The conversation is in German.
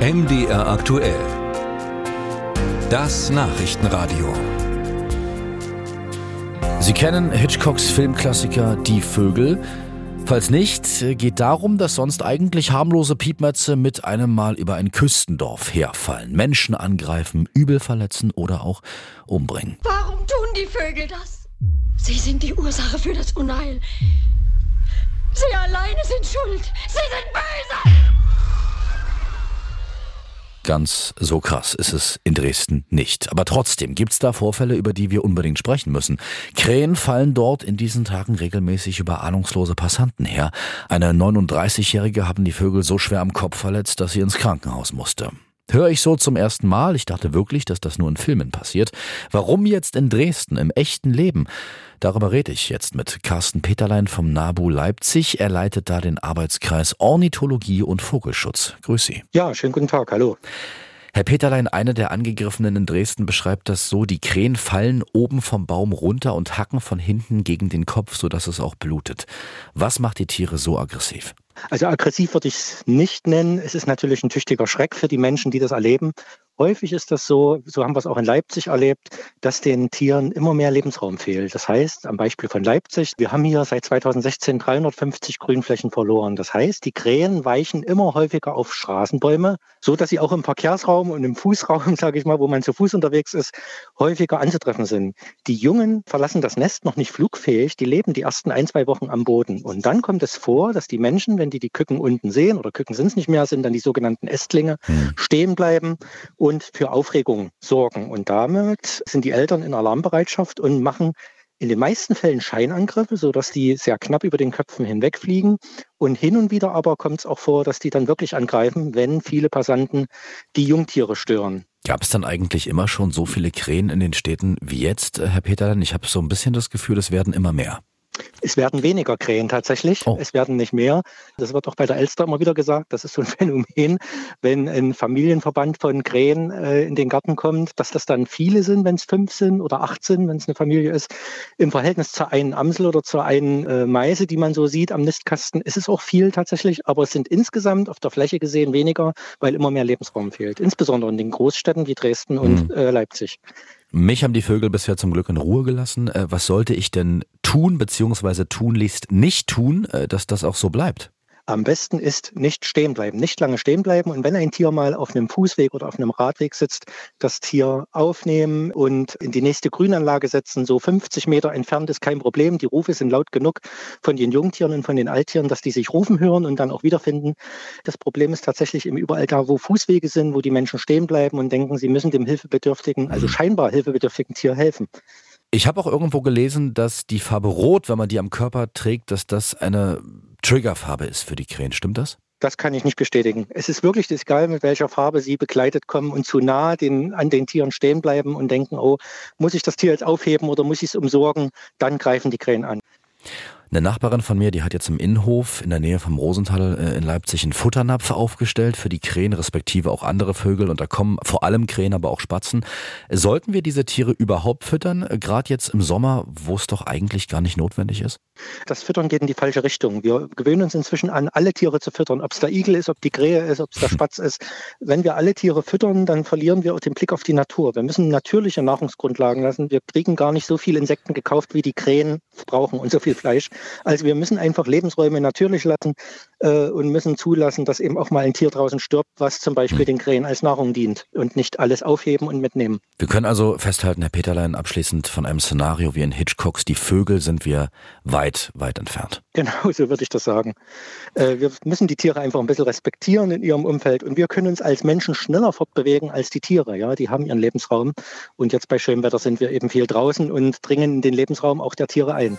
MDR aktuell. Das Nachrichtenradio. Sie kennen Hitchcocks Filmklassiker Die Vögel. Falls nicht, geht darum, dass sonst eigentlich harmlose Piepmetze mit einem Mal über ein Küstendorf herfallen, Menschen angreifen, übel verletzen oder auch umbringen. Warum tun die Vögel das? Sie sind die Ursache für das Unheil. Sie alleine sind schuld. Sie sind böse. Ganz so krass ist es in Dresden nicht. Aber trotzdem gibt's da Vorfälle, über die wir unbedingt sprechen müssen. Krähen fallen dort in diesen Tagen regelmäßig über ahnungslose Passanten her. Eine 39-Jährige haben die Vögel so schwer am Kopf verletzt, dass sie ins Krankenhaus musste. Höre ich so zum ersten Mal, ich dachte wirklich, dass das nur in Filmen passiert. Warum jetzt in Dresden, im echten Leben? Darüber rede ich jetzt mit Carsten Peterlein vom NABU Leipzig. Er leitet da den Arbeitskreis Ornithologie und Vogelschutz. Grüß Sie. Ja, schönen guten Tag, hallo. Herr Peterlein, einer der Angegriffenen in Dresden beschreibt das so, die Krähen fallen oben vom Baum runter und hacken von hinten gegen den Kopf, sodass es auch blutet. Was macht die Tiere so aggressiv? Also aggressiv würde ich es nicht nennen. Es ist natürlich ein tüchtiger Schreck für die Menschen, die das erleben. Häufig ist das so, so haben wir es auch in Leipzig erlebt, dass den Tieren immer mehr Lebensraum fehlt. Das heißt, am Beispiel von Leipzig, wir haben hier seit 2016 350 Grünflächen verloren. Das heißt, die Krähen weichen immer häufiger auf Straßenbäume, so dass sie auch im Verkehrsraum und im Fußraum, sage ich mal, wo man zu Fuß unterwegs ist, häufiger anzutreffen sind. Die Jungen verlassen das Nest noch nicht flugfähig, die leben die ersten ein, zwei Wochen am Boden. Und dann kommt es vor, dass die Menschen, wenn die die Küken unten sehen, oder Küken sind es nicht mehr, sind dann die sogenannten Ästlinge, hm. stehen bleiben und und für Aufregung sorgen. Und damit sind die Eltern in Alarmbereitschaft und machen in den meisten Fällen Scheinangriffe, sodass die sehr knapp über den Köpfen hinwegfliegen. Und hin und wieder aber kommt es auch vor, dass die dann wirklich angreifen, wenn viele Passanten die Jungtiere stören. Gab es dann eigentlich immer schon so viele Krähen in den Städten wie jetzt, Herr Peterlein? Ich habe so ein bisschen das Gefühl, es werden immer mehr. Es werden weniger Krähen tatsächlich. Oh. Es werden nicht mehr. Das wird auch bei der Elster immer wieder gesagt. Das ist so ein Phänomen, wenn ein Familienverband von Krähen äh, in den Garten kommt, dass das dann viele sind, wenn es fünf sind oder acht sind, wenn es eine Familie ist. Im Verhältnis zur einen Amsel oder zur einen äh, Meise, die man so sieht am Nistkasten, ist es auch viel tatsächlich. Aber es sind insgesamt auf der Fläche gesehen weniger, weil immer mehr Lebensraum fehlt. Insbesondere in den Großstädten wie Dresden und mhm. äh, Leipzig. Mich haben die Vögel bisher zum Glück in Ruhe gelassen. Äh, was sollte ich denn tun, beziehungsweise tunlichst nicht tun, äh, dass das auch so bleibt? Am besten ist nicht stehen bleiben, nicht lange stehen bleiben. Und wenn ein Tier mal auf einem Fußweg oder auf einem Radweg sitzt, das Tier aufnehmen und in die nächste Grünanlage setzen. So 50 Meter entfernt ist kein Problem. Die Rufe sind laut genug von den Jungtieren und von den Alttieren, dass die sich rufen hören und dann auch wiederfinden. Das Problem ist tatsächlich eben überall da, wo Fußwege sind, wo die Menschen stehen bleiben und denken, sie müssen dem hilfebedürftigen, also scheinbar hilfebedürftigen Tier helfen. Ich habe auch irgendwo gelesen, dass die Farbe Rot, wenn man die am Körper trägt, dass das eine Triggerfarbe ist für die Krähen. Stimmt das? Das kann ich nicht bestätigen. Es ist wirklich egal, mit welcher Farbe sie begleitet kommen und zu nah den, an den Tieren stehen bleiben und denken, oh, muss ich das Tier jetzt aufheben oder muss ich es umsorgen? Dann greifen die Krähen an. Eine Nachbarin von mir, die hat jetzt im Innenhof in der Nähe vom Rosenthal äh, in Leipzig einen Futternapf aufgestellt für die Krähen, respektive auch andere Vögel. Und da kommen vor allem Krähen, aber auch Spatzen. Sollten wir diese Tiere überhaupt füttern, äh, gerade jetzt im Sommer, wo es doch eigentlich gar nicht notwendig ist? Das Füttern geht in die falsche Richtung. Wir gewöhnen uns inzwischen an, alle Tiere zu füttern. Ob es der Igel ist, ob die Krähe ist, ob es der Spatz ist. Wenn wir alle Tiere füttern, dann verlieren wir auch den Blick auf die Natur. Wir müssen natürliche Nahrungsgrundlagen lassen. Wir kriegen gar nicht so viele Insekten gekauft, wie die Krähen brauchen und so viel Fleisch. Also wir müssen einfach Lebensräume natürlich lassen äh, und müssen zulassen, dass eben auch mal ein Tier draußen stirbt, was zum Beispiel hm. den Krähen als Nahrung dient und nicht alles aufheben und mitnehmen. Wir können also festhalten, Herr Peterlein, abschließend von einem Szenario wie in Hitchcocks, die Vögel sind wir weit, weit entfernt. Genau, so würde ich das sagen. Äh, wir müssen die Tiere einfach ein bisschen respektieren in ihrem Umfeld und wir können uns als Menschen schneller fortbewegen als die Tiere. Ja, die haben ihren Lebensraum und jetzt bei schönem Wetter sind wir eben viel draußen und dringen in den Lebensraum auch der Tiere ein.